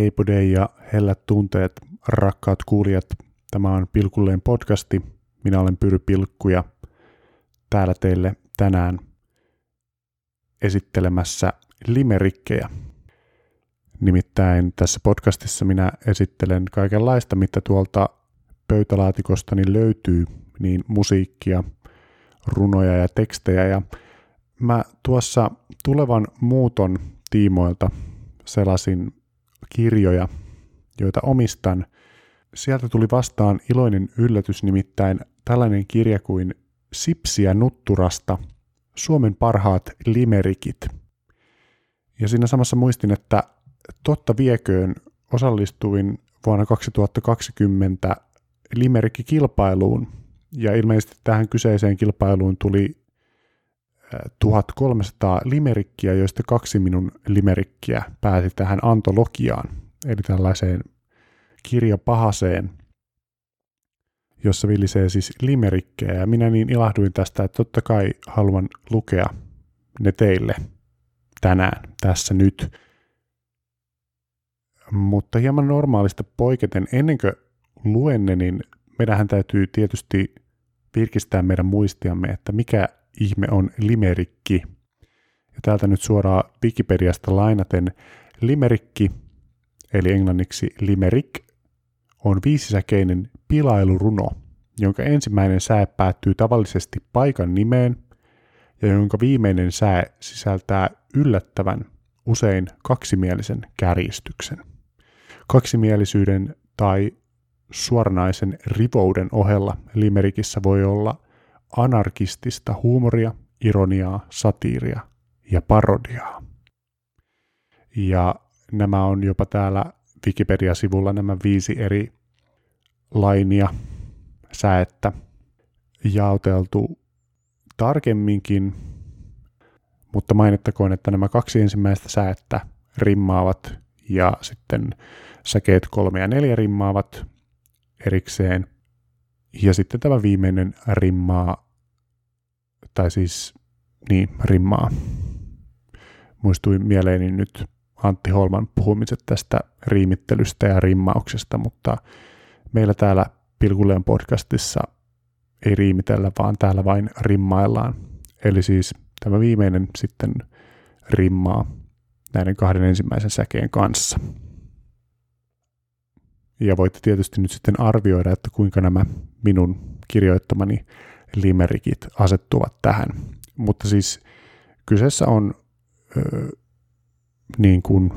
Heipode ja hellät tunteet, rakkaat kuulijat. Tämä on Pilkulleen podcasti. Minä olen Pyry Pilkku ja täällä teille tänään esittelemässä limerikkejä. Nimittäin tässä podcastissa minä esittelen kaikenlaista, mitä tuolta pöytälaatikostani löytyy, niin musiikkia, runoja ja tekstejä. Ja mä tuossa tulevan muuton tiimoilta selasin kirjoja, joita omistan. Sieltä tuli vastaan iloinen yllätys, nimittäin tällainen kirja kuin Sipsiä Nutturasta, Suomen parhaat limerikit. Ja siinä samassa muistin, että totta vieköön osallistuin vuonna 2020 limerikkikilpailuun, ja ilmeisesti tähän kyseiseen kilpailuun tuli 1300 limerikkiä, joista kaksi minun limerikkiä pääsi tähän antologiaan, eli tällaiseen kirjapahaseen, jossa vilisee siis limerikkejä. Ja minä niin ilahduin tästä, että totta kai haluan lukea ne teille tänään, tässä nyt. Mutta hieman normaalista poiketen, ennen kuin luen ne, niin meidän täytyy tietysti virkistää meidän muistiamme, että mikä ihme on limerikki. Ja täältä nyt suoraan Wikipediasta lainaten limerikki, eli englanniksi limerick, on viisisäkeinen pilailuruno, jonka ensimmäinen sää päättyy tavallisesti paikan nimeen ja jonka viimeinen sää sisältää yllättävän, usein kaksimielisen kärjistyksen. Kaksimielisyyden tai suoranaisen rivouden ohella limerikissä voi olla anarkistista huumoria, ironiaa, satiiria ja parodiaa. Ja nämä on jopa täällä Wikipedia-sivulla nämä viisi eri lainia, säettä jaoteltu tarkemminkin, mutta mainittakoon, että nämä kaksi ensimmäistä säettä rimmaavat ja sitten säkeet kolme ja neljä rimmaavat erikseen – ja sitten tämä viimeinen rimmaa, tai siis niin, rimmaa. Muistui mieleeni nyt Antti Holman puhumiset tästä riimittelystä ja rimmauksesta, mutta meillä täällä Pilkuleen podcastissa ei riimitellä, vaan täällä vain rimmaillaan. Eli siis tämä viimeinen sitten rimmaa näiden kahden ensimmäisen säkeen kanssa. Ja voitte tietysti nyt sitten arvioida, että kuinka nämä minun kirjoittamani limerikit asettuvat tähän. Mutta siis kyseessä on ö, niin kuin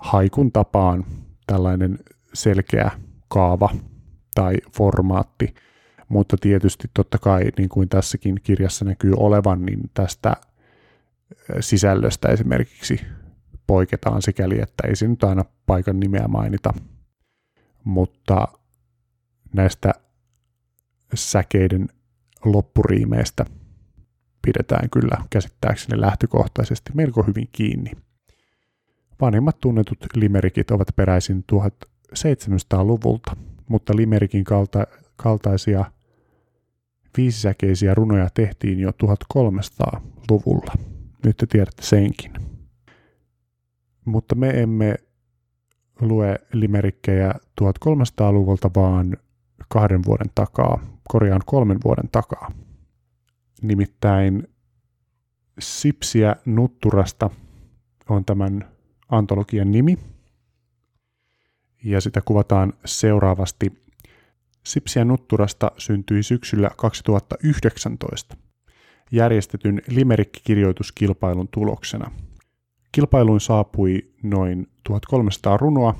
haikun tapaan tällainen selkeä kaava tai formaatti, mutta tietysti totta kai, niin kuin tässäkin kirjassa näkyy olevan, niin tästä sisällöstä esimerkiksi poiketaan sikäli, että ei se nyt aina paikan nimeä mainita mutta näistä säkeiden loppuriimeistä pidetään kyllä käsittääkseni lähtökohtaisesti melko hyvin kiinni. Vanhimmat tunnetut limerikit ovat peräisin 1700-luvulta, mutta limerikin kalta- kaltaisia viisisäkeisiä runoja tehtiin jo 1300-luvulla. Nyt te tiedätte senkin. Mutta me emme lue limerikkejä 1300-luvulta, vaan kahden vuoden takaa, korjaan kolmen vuoden takaa. Nimittäin Sipsiä Nutturasta on tämän antologian nimi, ja sitä kuvataan seuraavasti. Sipsiä Nutturasta syntyi syksyllä 2019 järjestetyn limerikkikirjoituskilpailun tuloksena – Kilpailuun saapui noin 1300 runoa,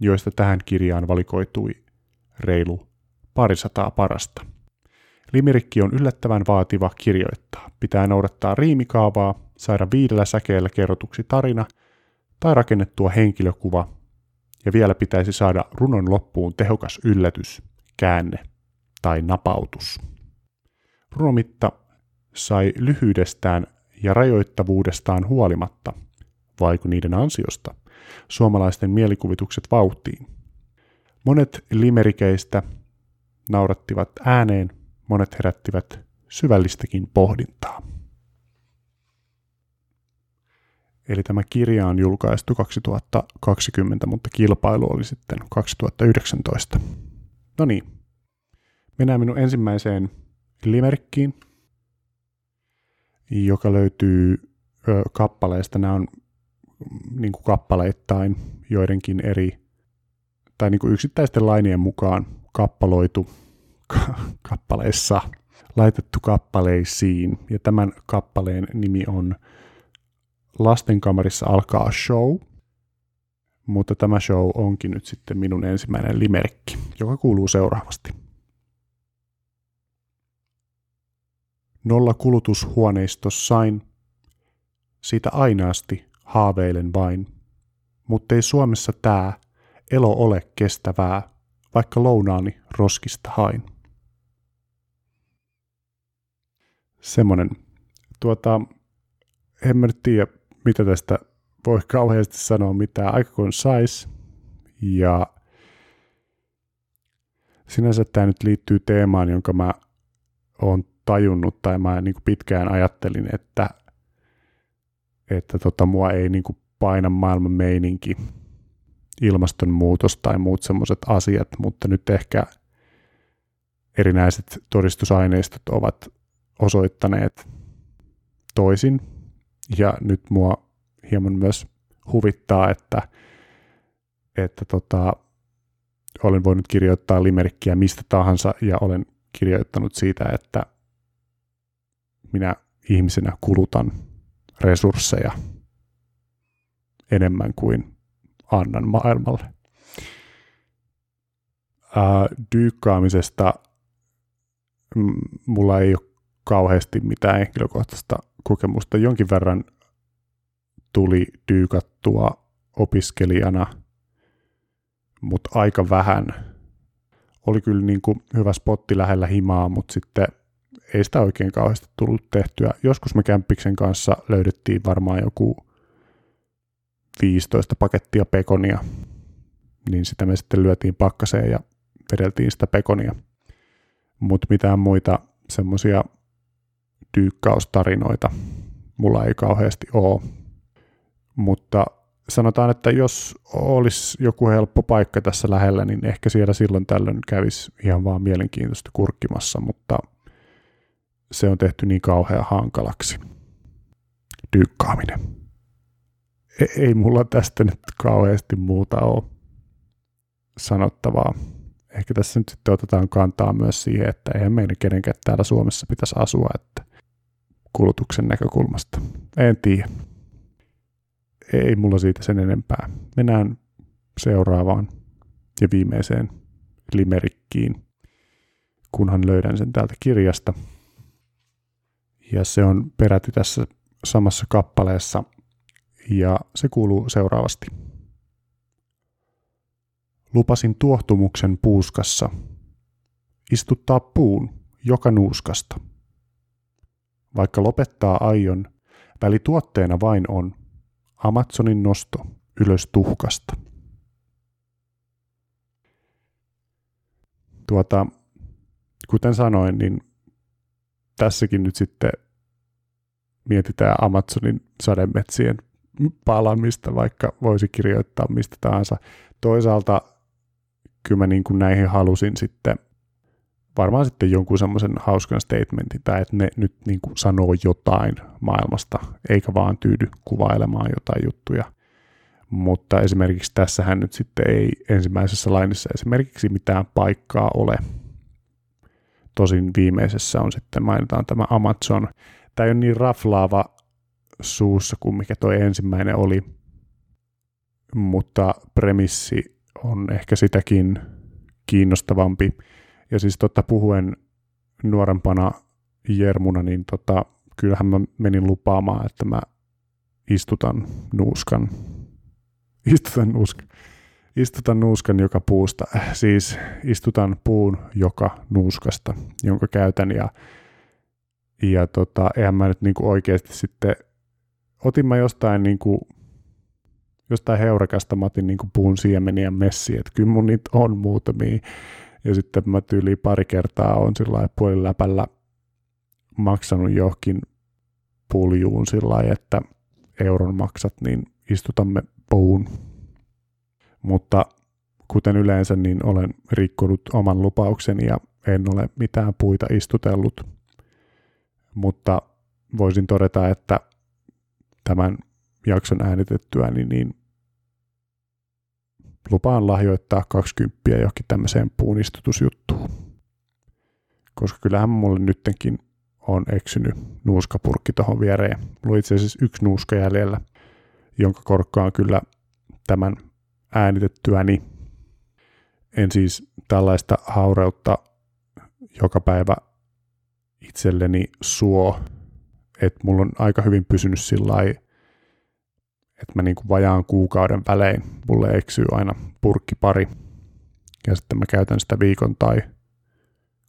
joista tähän kirjaan valikoitui reilu parisataa parasta. Limerikki on yllättävän vaativa kirjoittaa. Pitää noudattaa riimikaavaa, saada viidellä säkeellä kerrotuksi tarina tai rakennettua henkilökuva, ja vielä pitäisi saada runon loppuun tehokas yllätys, käänne tai napautus. Runomitta sai lyhyydestään ja rajoittavuudestaan huolimatta – vaiku niiden ansiosta, suomalaisten mielikuvitukset vauhtiin. Monet limerikeistä naurattivat ääneen, monet herättivät syvällistäkin pohdintaa. Eli tämä kirja on julkaistu 2020, mutta kilpailu oli sitten 2019. No niin, mennään minun ensimmäiseen limerkkiin, joka löytyy ö, kappaleesta. Nämä on niin kuin kappaleittain joidenkin eri, tai niin kuin yksittäisten lainien mukaan kappaloitu kappaleissa, laitettu kappaleisiin. Ja tämän kappaleen nimi on Lastenkamarissa alkaa show, mutta tämä show onkin nyt sitten minun ensimmäinen limerkki, joka kuuluu seuraavasti. Nolla kulutushuoneistossain, siitä ainaasti haaveilen vain, mutta ei Suomessa tää elo ole kestävää, vaikka lounaani roskista hain. Semmonen, tuota, en mä nyt tiedä, mitä tästä voi kauheasti sanoa mitään, aika kuin sais. Ja sinänsä tämä nyt liittyy teemaan, jonka mä oon tajunnut tai mä niin pitkään ajattelin, että, että tota, mua ei niin kuin paina maailman meininki, ilmastonmuutos tai muut semmoiset asiat, mutta nyt ehkä erinäiset todistusaineistot ovat osoittaneet toisin, ja nyt mua hieman myös huvittaa, että, että tota, olen voinut kirjoittaa limerikkiä mistä tahansa ja olen kirjoittanut siitä, että minä ihmisenä kulutan resursseja enemmän kuin annan maailmalle. Ää, dyykkaamisesta mulla ei ole kauheasti mitään henkilökohtaista kokemusta. Jonkin verran tuli dyykattua opiskelijana, mutta aika vähän. Oli kyllä niin kuin hyvä spotti lähellä himaa, mutta sitten ei sitä oikein kauheasti tullut tehtyä. Joskus me Kämppiksen kanssa löydettiin varmaan joku 15 pakettia pekonia, niin sitä me sitten lyötiin pakkaseen ja vedeltiin sitä pekonia. Mutta mitään muita semmoisia dyykkaustarinoita mulla ei kauheasti ole. Mutta sanotaan, että jos olisi joku helppo paikka tässä lähellä, niin ehkä siellä silloin tällöin kävisi ihan vaan mielenkiintoista kurkkimassa, mutta se on tehty niin kauhean hankalaksi. Dyykkaaminen. E- ei mulla tästä nyt kauheasti muuta ole sanottavaa. Ehkä tässä nyt sitten otetaan kantaa myös siihen, että eihän meidän kenenkään täällä Suomessa pitäisi asua, että kulutuksen näkökulmasta. En tiedä. Ei mulla siitä sen enempää. Mennään seuraavaan ja viimeiseen limerikkiin, kunhan löydän sen täältä kirjasta. Ja se on peräti tässä samassa kappaleessa ja se kuuluu seuraavasti. Lupasin tuohtumuksen puuskassa, istuttaa puun joka nuuskasta – vaikka lopettaa aion, välituotteena vain on Amazonin nosto ylös tuhkasta. Tuota, kuten sanoin, niin tässäkin nyt sitten mietitään Amazonin sademetsien palamista, vaikka voisi kirjoittaa mistä tahansa. Toisaalta kyllä mä niin kuin näihin halusin sitten varmaan sitten jonkun semmoisen hauskan statementin, tai että ne nyt niin kuin sanoo jotain maailmasta, eikä vaan tyydy kuvailemaan jotain juttuja. Mutta esimerkiksi tässähän nyt sitten ei ensimmäisessä lainissa esimerkiksi mitään paikkaa ole. Tosin viimeisessä on sitten mainitaan tämä Amazon. Tämä ei ole niin raflaava suussa kuin mikä toi ensimmäinen oli, mutta premissi on ehkä sitäkin kiinnostavampi ja siis totta puhuen nuorempana Jermuna, niin tota, kyllähän mä menin lupaamaan, että mä istutan nuuskan. Istutan nuuskan. Istutan nuuskan joka puusta. Siis istutan puun joka nuuskasta, jonka käytän. Ja, ja tota, eihän mä nyt niinku oikeasti sitten, otin mä jostain niinku, jostain heurakasta, mä otin niinku puun siemeniä messiä, että kyllä mun niitä on muutamia Ja sitten mä tyyliin pari kertaa on sillä puoliläpällä maksanut johonkin puljuun sillä että euron maksat, niin istutamme puun. Mutta kuten yleensä, niin olen rikkonut oman lupaukseni ja en ole mitään puita istutellut. Mutta voisin todeta, että tämän jakson äänitettyä, niin, niin lupaan lahjoittaa 20 johonkin tämmöiseen puunistutusjuttuun. Koska kyllähän mulle nyttenkin on eksynyt nuuskapurkki tuohon viereen. Mulla itse asiassa yksi nuuska jäljellä, jonka korkkaan kyllä tämän äänitettyäni. En siis tällaista haureutta joka päivä itselleni suo, että mulla on aika hyvin pysynyt sillä että mä niinku vajaan kuukauden välein, mulle eksyy aina purkki pari, ja sitten mä käytän sitä viikon tai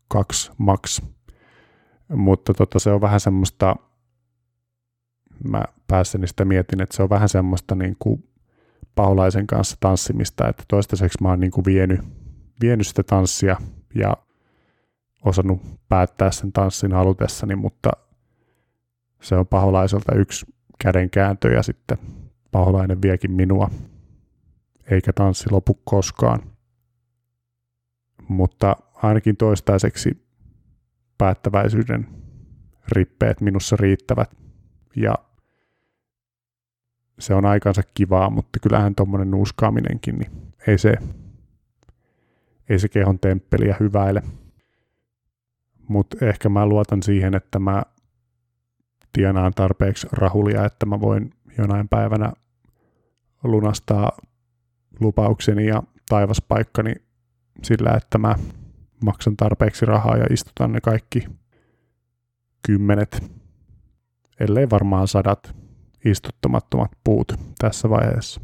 kaksi maks. Mutta tota, se on vähän semmoista, mä päässäni sitä mietin, että se on vähän semmoista niin kuin paholaisen kanssa tanssimista, että toistaiseksi mä oon niin kuin vienyt, vienyt sitä tanssia ja osannut päättää sen tanssin halutessani, mutta se on paholaiselta yksi kädenkääntö ja sitten paholainen viekin minua, eikä tanssi lopu koskaan. Mutta ainakin toistaiseksi päättäväisyyden rippeet minussa riittävät ja se on aikansa kivaa, mutta kyllähän tuommoinen nuuskaaminenkin, niin ei se, ei se kehon temppeliä hyväile. Mutta ehkä mä luotan siihen, että mä tienaan tarpeeksi rahulia, että mä voin jonain päivänä lunastaa lupaukseni ja taivaspaikkani sillä, että mä maksan tarpeeksi rahaa ja istutan ne kaikki kymmenet, ellei varmaan sadat istuttamattomat puut tässä vaiheessa.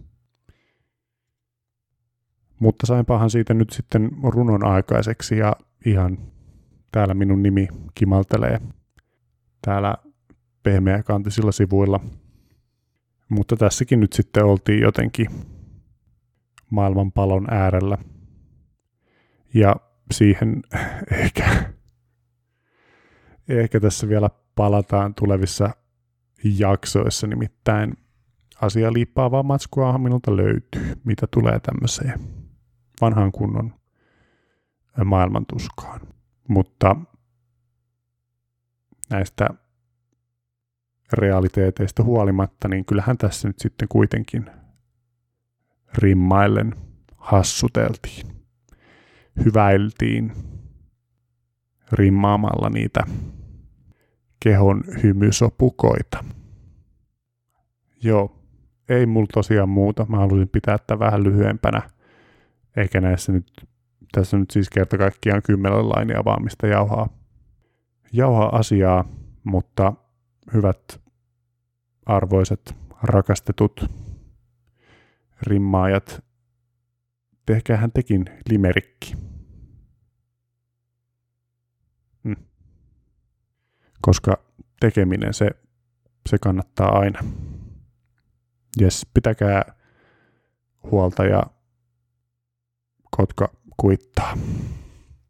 Mutta sainpahan siitä nyt sitten runon aikaiseksi ja ihan täällä minun nimi kimaltelee täällä pehmeäkantisilla sivuilla. Mutta tässäkin nyt sitten oltiin jotenkin maailmanpalon äärellä. Ja siihen ehkä, ehkä tässä vielä palataan tulevissa jaksoissa, nimittäin asia liippaavaa matskua minulta löytyy, mitä tulee tämmöiseen vanhan kunnon maailmantuskaan. Mutta näistä realiteeteista huolimatta, niin kyllähän tässä nyt sitten kuitenkin rimmaillen hassuteltiin, hyväiltiin rimmaamalla niitä kehon hymysopukoita. Joo, ei mulla tosiaan muuta. Mä halusin pitää tätä vähän lyhyempänä, eikä näissä nyt, tässä nyt siis kerta kaikkiaan kymmenen lainia vaan mistä jauhaa, jauhaa asiaa, mutta hyvät arvoiset, rakastetut rimmaajat, tehkäähän tekin limerikki. Hmm. Koska tekeminen, se, se kannattaa aina. Jes, pitäkää huolta ja kotka kuittaa.